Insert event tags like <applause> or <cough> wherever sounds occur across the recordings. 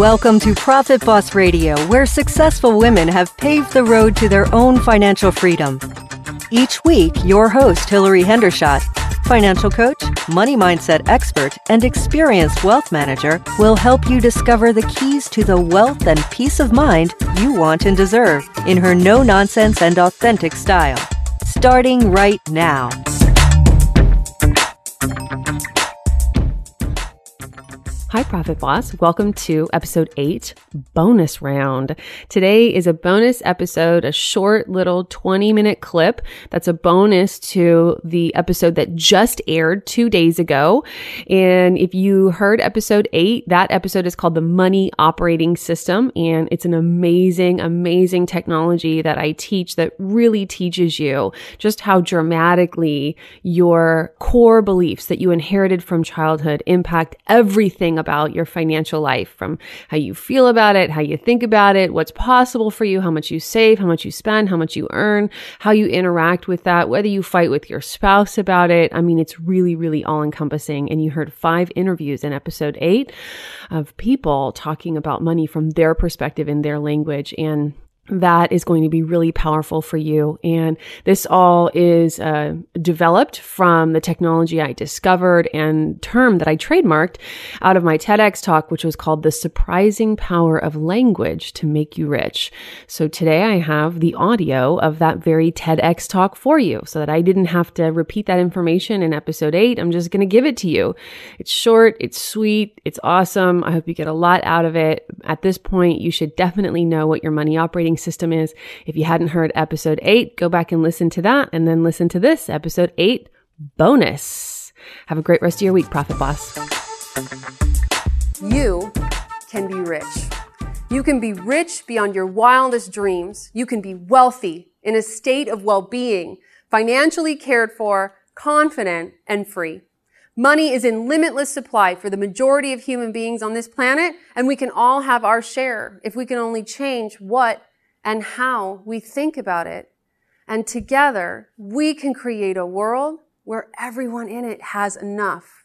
Welcome to Profit Boss Radio, where successful women have paved the road to their own financial freedom. Each week, your host, Hilary Hendershott, financial coach, money mindset expert, and experienced wealth manager, will help you discover the keys to the wealth and peace of mind you want and deserve in her no nonsense and authentic style. Starting right now. Hi, Profit Boss. Welcome to episode eight, bonus round. Today is a bonus episode, a short little 20 minute clip that's a bonus to the episode that just aired two days ago. And if you heard episode eight, that episode is called the Money Operating System. And it's an amazing, amazing technology that I teach that really teaches you just how dramatically your core beliefs that you inherited from childhood impact everything about your financial life from how you feel about it, how you think about it, what's possible for you, how much you save, how much you spend, how much you earn, how you interact with that, whether you fight with your spouse about it. I mean, it's really, really all encompassing. And you heard five interviews in episode eight of people talking about money from their perspective in their language. And that is going to be really powerful for you. And this all is uh, developed from the technology I discovered and term that I trademarked out of my TEDx talk, which was called The Surprising Power of Language to Make You Rich. So today I have the audio of that very TEDx talk for you so that I didn't have to repeat that information in episode eight. I'm just going to give it to you. It's short, it's sweet, it's awesome. I hope you get a lot out of it. At this point, you should definitely know what your money operating system is. If you hadn't heard episode eight, go back and listen to that and then listen to this episode eight bonus. Have a great rest of your week, Profit Boss. You can be rich. You can be rich beyond your wildest dreams. You can be wealthy in a state of well-being, financially cared for, confident, and free. Money is in limitless supply for the majority of human beings on this planet, and we can all have our share if we can only change what and how we think about it. And together, we can create a world where everyone in it has enough.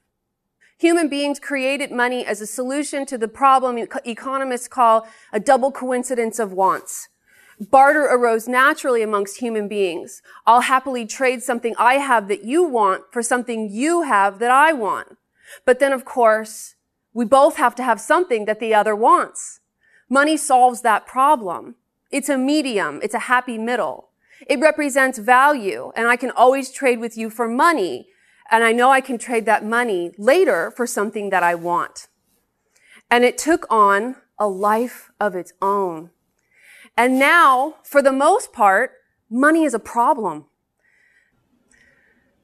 Human beings created money as a solution to the problem economists call a double coincidence of wants. Barter arose naturally amongst human beings. I'll happily trade something I have that you want for something you have that I want. But then, of course, we both have to have something that the other wants. Money solves that problem. It's a medium. It's a happy middle. It represents value and I can always trade with you for money. And I know I can trade that money later for something that I want. And it took on a life of its own. And now, for the most part, money is a problem.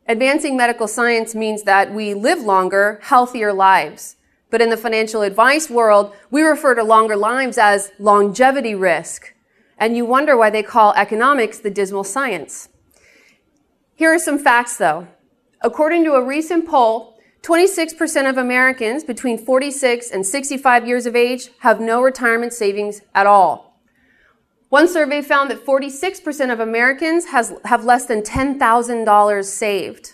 Advancing medical science means that we live longer, healthier lives. But in the financial advice world, we refer to longer lives as longevity risk and you wonder why they call economics the dismal science. Here are some facts though. According to a recent poll, 26% of Americans between 46 and 65 years of age have no retirement savings at all. One survey found that 46% of Americans has, have less than $10,000 saved.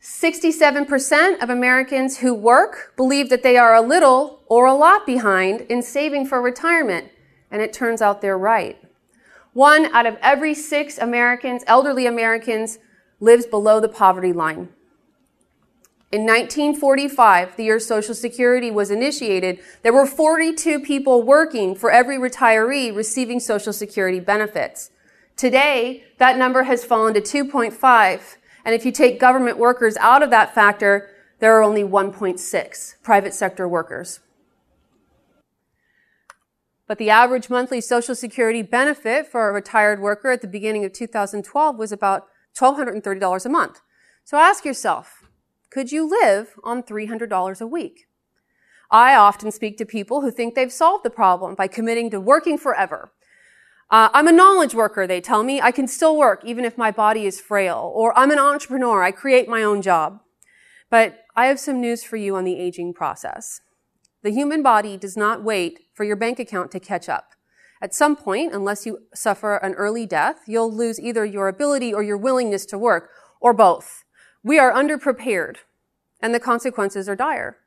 67% of Americans who work believe that they are a little or a lot behind in saving for retirement and it turns out they're right. One out of every six Americans, elderly Americans, lives below the poverty line. In 1945, the year Social Security was initiated, there were 42 people working for every retiree receiving Social Security benefits. Today, that number has fallen to 2.5. And if you take government workers out of that factor, there are only 1.6 private sector workers. But the average monthly Social Security benefit for a retired worker at the beginning of 2012 was about $1,230 a month. So ask yourself, could you live on $300 a week? I often speak to people who think they've solved the problem by committing to working forever. Uh, I'm a knowledge worker, they tell me. I can still work even if my body is frail. Or I'm an entrepreneur. I create my own job. But I have some news for you on the aging process. The human body does not wait for your bank account to catch up. At some point, unless you suffer an early death, you'll lose either your ability or your willingness to work, or both. We are underprepared, and the consequences are dire.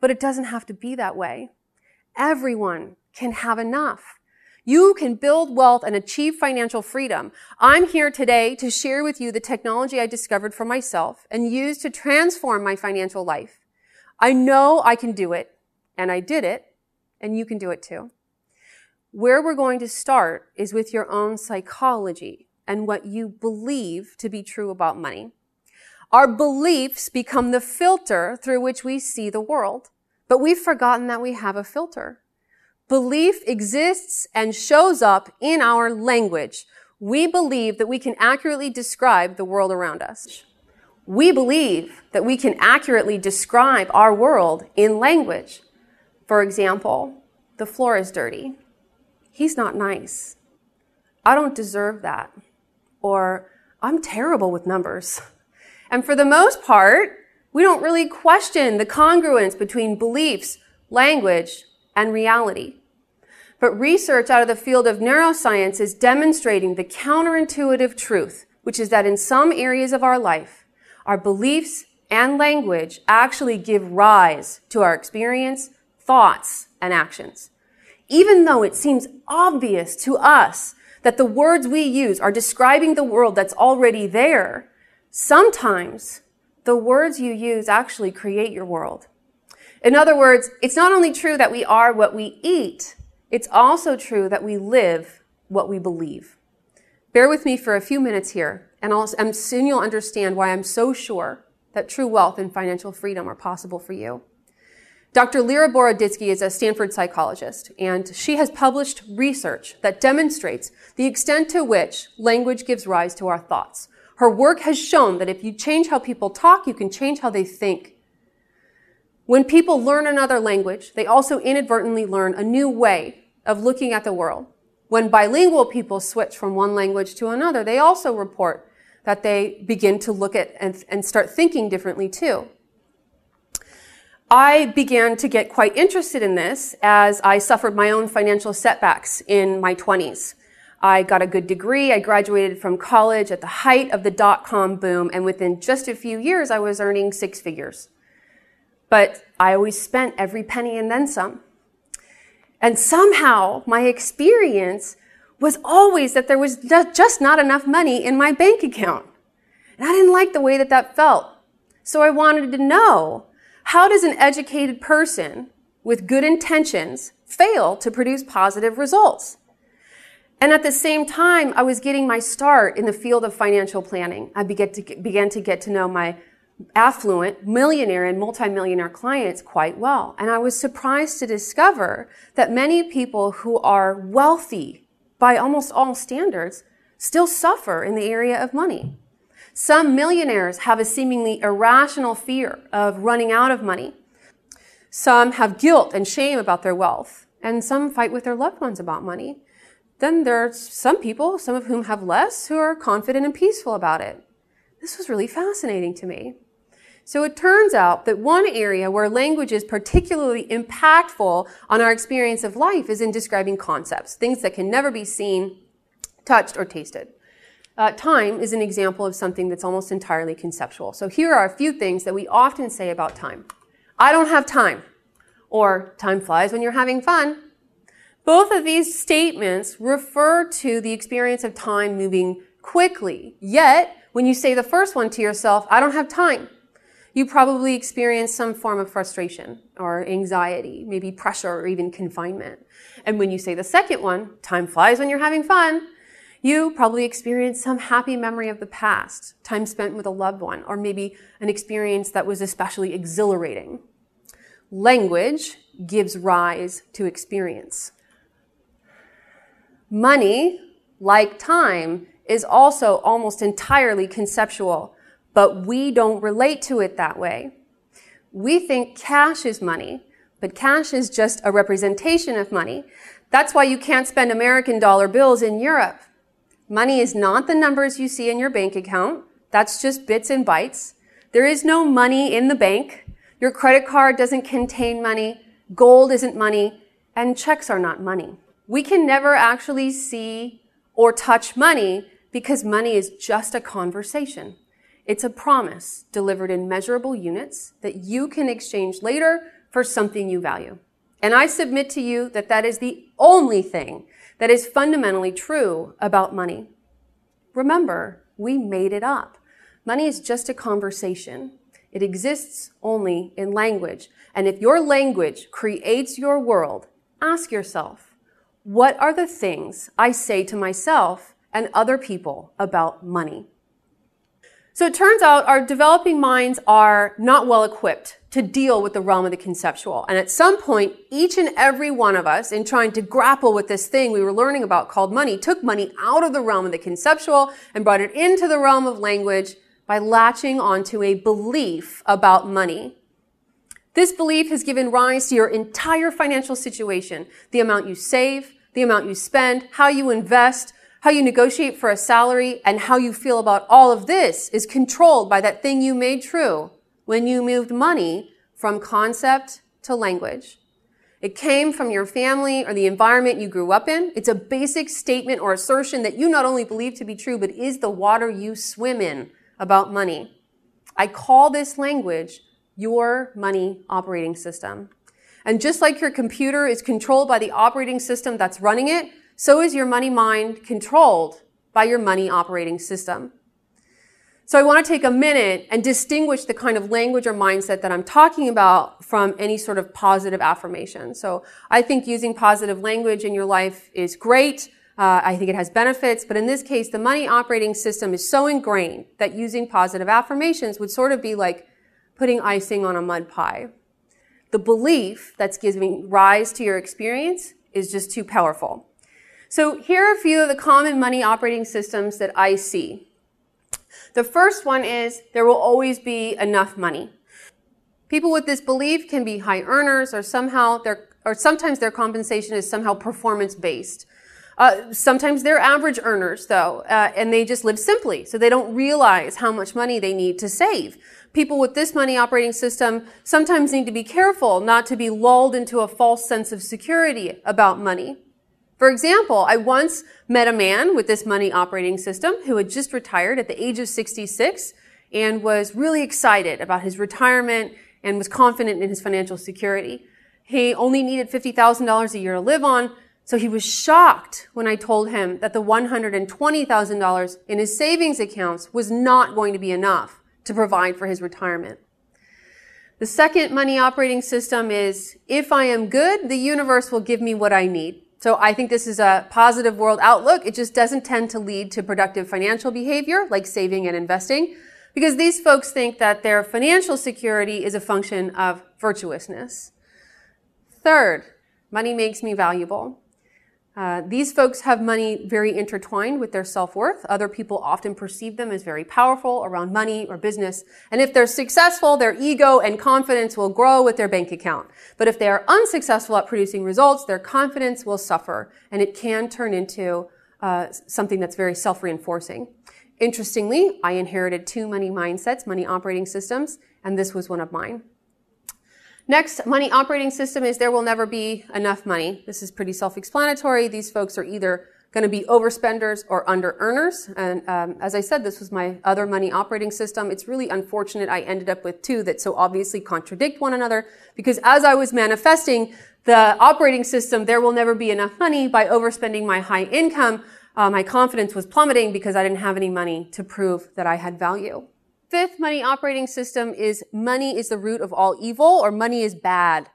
But it doesn't have to be that way. everyone can have enough. You can build wealth and achieve financial freedom. I'm here today to share with you the technology I discovered for myself and used to transform my financial life. I know I can do it, and I did it, and you can do it too. Where we're going to start is with your own psychology and what you believe to be true about money. Our beliefs become the filter through which we see the world, but we've forgotten that we have a filter. Belief exists and shows up in our language. We believe that we can accurately describe the world around us. We believe that we can accurately describe our world in language. For example, the floor is dirty. He's not nice. I don't deserve that. Or I'm terrible with numbers. And for the most part, we don't really question the congruence between beliefs, language, and reality. But research out of the field of neuroscience is demonstrating the counterintuitive truth, which is that in some areas of our life, our beliefs and language actually give rise to our experience, thoughts, and actions. Even though it seems obvious to us that the words we use are describing the world that's already there, sometimes the words you use actually create your world. In other words, it's not only true that we are what we eat, it's also true that we live what we believe. Bear with me for a few minutes here and, I'll, and soon you'll understand why I'm so sure that true wealth and financial freedom are possible for you. Dr. Lera Boroditsky is a Stanford psychologist, and she has published research that demonstrates the extent to which language gives rise to our thoughts. Her work has shown that if you change how people talk, you can change how they think. When people learn another language, they also inadvertently learn a new way of looking at the world. When bilingual people switch from one language to another, they also report that they begin to look at and, and start thinking differently too. I began to get quite interested in this as I suffered my own financial setbacks in my 20s. I got a good degree. I graduated from college at the height of the dot com boom, and within just a few years, I was earning six figures. But I always spent every penny and then some. And somehow my experience was always that there was just not enough money in my bank account. And I didn't like the way that that felt. So I wanted to know, how does an educated person with good intentions fail to produce positive results? And at the same time, I was getting my start in the field of financial planning. I began to, get, began to get to know my affluent, millionaire, and multimillionaire clients quite well. And I was surprised to discover that many people who are wealthy by almost all standards, still suffer in the area of money. Some millionaires have a seemingly irrational fear of running out of money. Some have guilt and shame about their wealth, and some fight with their loved ones about money. Then there's some people, some of whom have less, who are confident and peaceful about it. This was really fascinating to me. So it turns out that one area where language is particularly impactful on our experience of life is in describing concepts, things that can never be seen, touched, or tasted. Uh, time is an example of something that's almost entirely conceptual. So here are a few things that we often say about time. I don't have time. Or time flies when you're having fun. Both of these statements refer to the experience of time moving quickly. Yet, when you say the first one to yourself, I don't have time, you probably experience some form of frustration or anxiety, maybe pressure or even confinement. And when you say the second one, time flies when you're having fun, you probably experience some happy memory of the past, time spent with a loved one, or maybe an experience that was especially exhilarating. Language gives rise to experience. Money, like time, is also almost entirely conceptual but we don't relate to it that way. We think cash is money, but cash is just a representation of money. That's why you can't spend American dollar bills in Europe. Money is not the numbers you see in your bank account. That's just bits and bytes. There is no money in the bank. Your credit card doesn't contain money. Gold isn't money. And checks are not money. We can never actually see or touch money because money is just a conversation. It's a promise delivered in measurable units that you can exchange later for something you value. And I submit to you that that is the only thing that is fundamentally true about money. Remember, we made it up. Money is just a conversation. It exists only in language. And if your language creates your world, ask yourself, what are the things I say to myself and other people about money? So it turns out our developing minds are not well equipped to deal with the realm of the conceptual. And at some point, each and every one of us, in trying to grapple with this thing we were learning about called money, took money out of the realm of the conceptual and brought it into the realm of language by latching onto a belief about money. This belief has given rise to your entire financial situation. The amount you save, the amount you spend, how you invest, how you negotiate for a salary, and how you feel about all of this is controlled by that thing you made true when you moved money from concept to language. It came from your family or the environment you grew up in. It's a basic statement or assertion that you not only believe to be true, but is the water you swim in about money. I call this language your money operating system. And just like your computer is controlled by the operating system that's running it, so is your money mind controlled by your money operating system. So I want to take a minute and distinguish the kind of language or mindset that I'm talking about from any sort of positive affirmation. So I think using positive language in your life is great. Uh, I think it has benefits, but in this case, the money operating system is so ingrained that using positive affirmations would sort of be like putting icing on a mud pie. The belief that's giving rise to your experience is just too powerful. So here are a few of the common money operating systems that I see. The first one is there will always be enough money. People with this belief can be high earners or somehow their, or sometimes their compensation is somehow performance based. Uh, sometimes they're average earners though, uh, and they just live simply, so they don't realize how much money they need to save. People with this money operating system sometimes need to be careful not to be lulled into a false sense of security about money. For example, I once met a man with this money operating system who had just retired at the age of 66 and was really excited about his retirement and was confident in his financial security. He only needed $50,000 a year to live on, so he was shocked when I told him that the $120,000 in his savings accounts was not going to be enough to provide for his retirement. The second money operating system is, if I am good, the universe will give me what I need. So I think this is a positive world outlook. It just doesn't tend to lead to productive financial behavior like saving and investing because these folks think that their financial security is a function of virtuousness. Third, money makes me valuable. Uh, these folks have money very intertwined with their self-worth. Other people often perceive them as very powerful around money or business. And if they're successful, their ego and confidence will grow with their bank account. But if they are unsuccessful at producing results, their confidence will suffer. And it can turn into uh, something that's very self-reinforcing. Interestingly, I inherited two money mindsets, money operating systems, and this was one of mine. Next, money operating system is there will never be enough money. This is pretty self-explanatory. These folks are either going to be overspenders or under earners. And um, as I said, this was my other money operating system. It's really unfortunate I ended up with two that so obviously contradict one another because as I was manifesting the operating system, there will never be enough money by overspending my high income. Uh, my confidence was plummeting because I didn't have any money to prove that I had value. Fifth money operating system is money is the root of all evil or money is bad.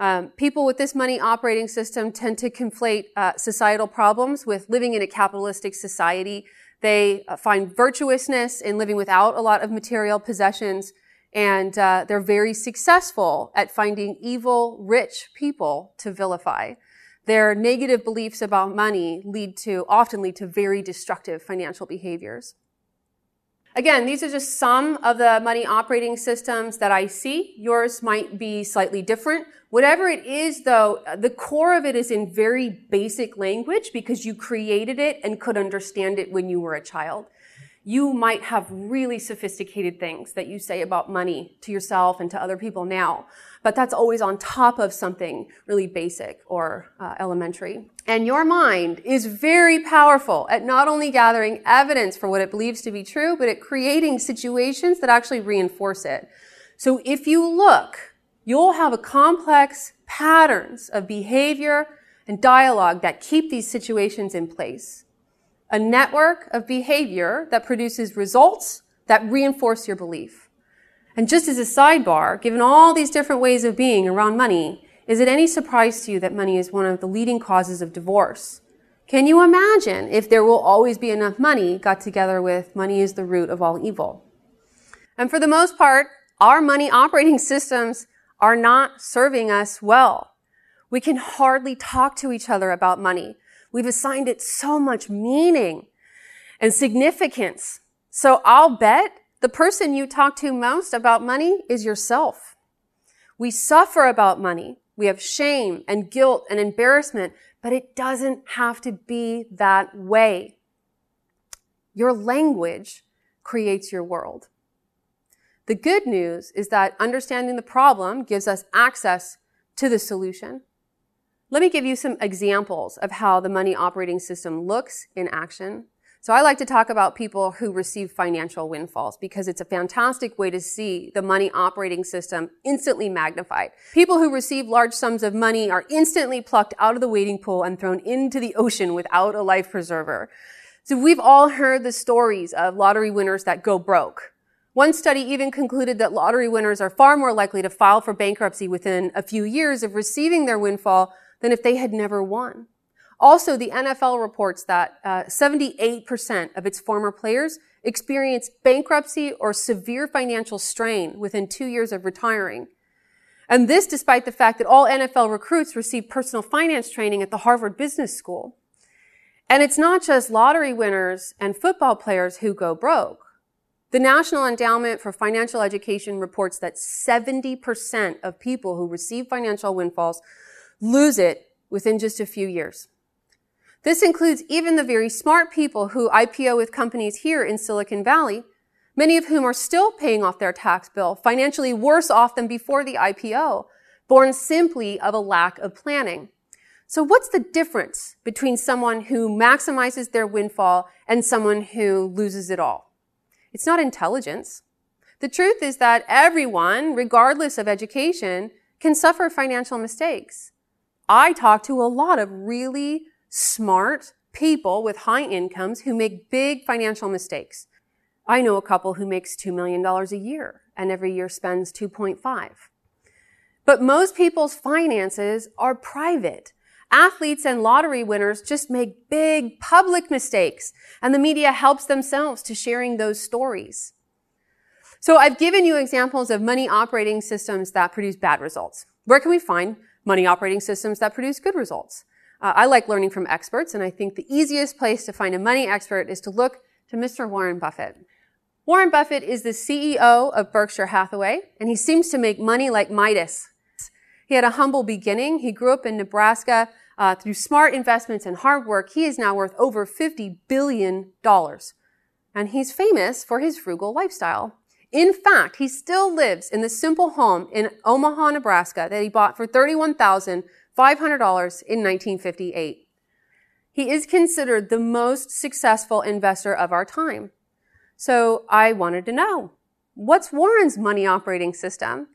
Um, people with this money operating system tend to conflate uh, societal problems with living in a capitalistic society. They uh, find virtuousness in living without a lot of material possessions, and uh, they're very successful at finding evil, rich people to vilify. Their negative beliefs about money lead to often lead to very destructive financial behaviors. Again, these are just some of the money operating systems that I see. Yours might be slightly different. Whatever it is, though, the core of it is in very basic language because you created it and could understand it when you were a child. You might have really sophisticated things that you say about money to yourself and to other people now but that's always on top of something really basic or uh, elementary. And your mind is very powerful at not only gathering evidence for what it believes to be true, but at creating situations that actually reinforce it. So if you look you'll have a complex patterns of behavior and dialogue that keep these situations in place. A network of behavior that produces results that reinforce your belief. And just as a sidebar, given all these different ways of being around money, is it any surprise to you that money is one of the leading causes of divorce? Can you imagine if there will always be enough money got together with money is the root of all evil? And for the most part, our money operating <laughs> systems are not serving us well. We can hardly talk to each other about money. We've assigned it so much meaning and significance. So I'll bet the person you talk to most about money is yourself. We suffer about money. We have shame and guilt and embarrassment, but it doesn't have to be that way. Your language creates your world. The good news is that understanding the problem gives us access to the solution. Let me give you some examples of how the money operating system looks in action. So I like to talk about people who receive financial windfalls because it's a fantastic way to see the money operating system instantly magnified. People who receive large sums of money are instantly plucked out of the wading pool and thrown into the ocean without a life preserver. So we've all heard the stories of lottery winners that go broke. One study even concluded that lottery winners are far more likely to file for bankruptcy within a few years of receiving their windfall than if they had never won. Also, the NFL reports that uh, 78% of its former players experienced bankruptcy or severe financial strain within two years of retiring. And this despite the fact that all NFL recruits receive personal finance training at the Harvard Business School. And it's not just lottery winners and football players who go broke. The National Endowment for Financial Education reports that 70% of people who receive financial windfalls lose it within just a few years. This includes even the very smart people who IPO with companies here in Silicon Valley, many of whom are still paying off their tax bill, financially worse off than before the IPO, born simply of a lack of planning. So what's the difference between someone who maximizes their windfall and someone who loses it all? It's not intelligence. The truth is that everyone, regardless of education, can suffer financial mistakes. I talk to a lot of really smart people with high incomes who make big financial mistakes. I know a couple who makes $2 million a year and every year spends 2.5. But most people's finances are private. Athletes and lottery winners just make big public mistakes and the media helps themselves to sharing those stories. So I've given you examples of money operating systems that produce bad results. Where can we find money operating systems that produce good results? Uh, I like learning from experts, and I think the easiest place to find a money expert is to look to Mr. Warren Buffett. Warren Buffett is the CEO of Berkshire Hathaway, and he seems to make money like Midas. He had a humble beginning. He grew up in Nebraska. Uh, through smart investments and hard work, he is now worth over $50 billion. And he's famous for his frugal lifestyle. In fact, he still lives in the simple home in Omaha, Nebraska that he bought for 31000 $500 in 1958. He is considered the most successful investor of our time. So I wanted to know, what's Warren's money operating system?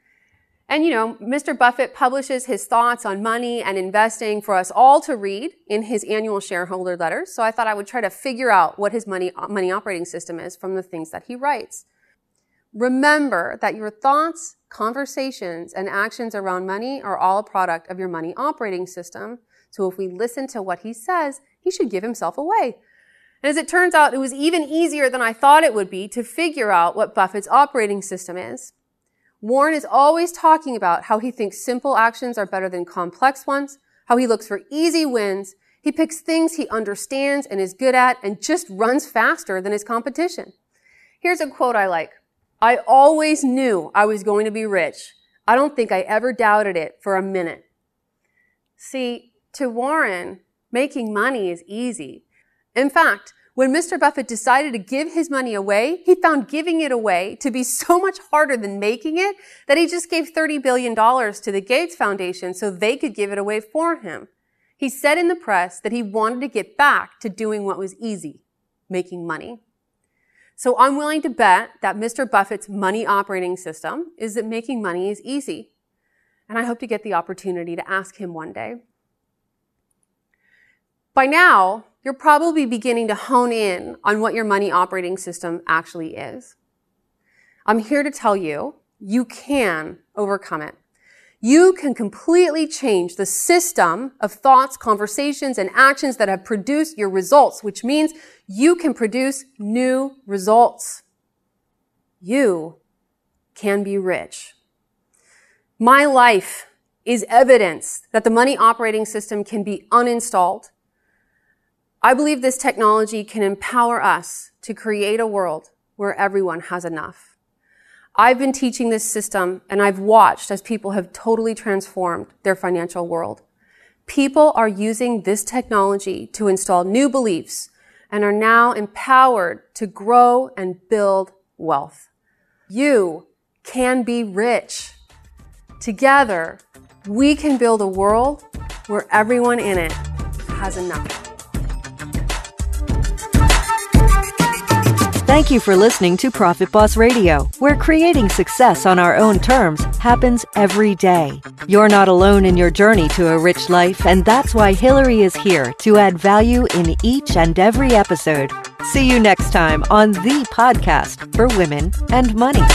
And you know, Mr. Buffett publishes his thoughts on money and investing for us all to read in his annual shareholder letters. So I thought I would try to figure out what his money, money operating system is from the things that he writes. Remember that your thoughts, conversations, and actions around money are all a product of your money operating system. So if we listen to what he says, he should give himself away. And as it turns out, it was even easier than I thought it would be to figure out what Buffett's operating system is. Warren is always talking about how he thinks simple actions are better than complex ones, how he looks for easy wins, he picks things he understands and is good at and just runs faster than his competition. Here's a quote I like. I always knew I was going to be rich. I don't think I ever doubted it for a minute. See, to Warren, making money is easy. In fact, when Mr. Buffett decided to give his money away, he found giving it away to be <laughs> so much harder than making it that he just gave $30 billion to the Gates Foundation so they could give it away for him. He said in the press that he wanted to get back to doing what was easy, making money. So I'm willing to bet that Mr. Buffett's money operating system is that making money is easy. and I hope to get the opportunity to ask him one day. By now, you're probably beginning to hone in on what your money operating system actually is. I'm here to tell you, you can overcome it. You can completely change the system of thoughts, conversations, and actions that have produced your results, which means you can produce new results. You can be rich. My life is evidence that the money operating system can be uninstalled. I believe this technology can empower us to create a world where everyone has enough. I've been teaching this system and I've watched as people have totally transformed their financial world. People are using this technology to install new beliefs and are now empowered to grow and build wealth. You can be rich. Together, we can build a world where everyone in it has enough. Thank you for listening to Profit Boss Radio, where creating success on our own terms happens every day. You're not alone in your journey to a rich life, and that's why Hilary is here to add value in each and every episode. See you next time on the podcast for women and money.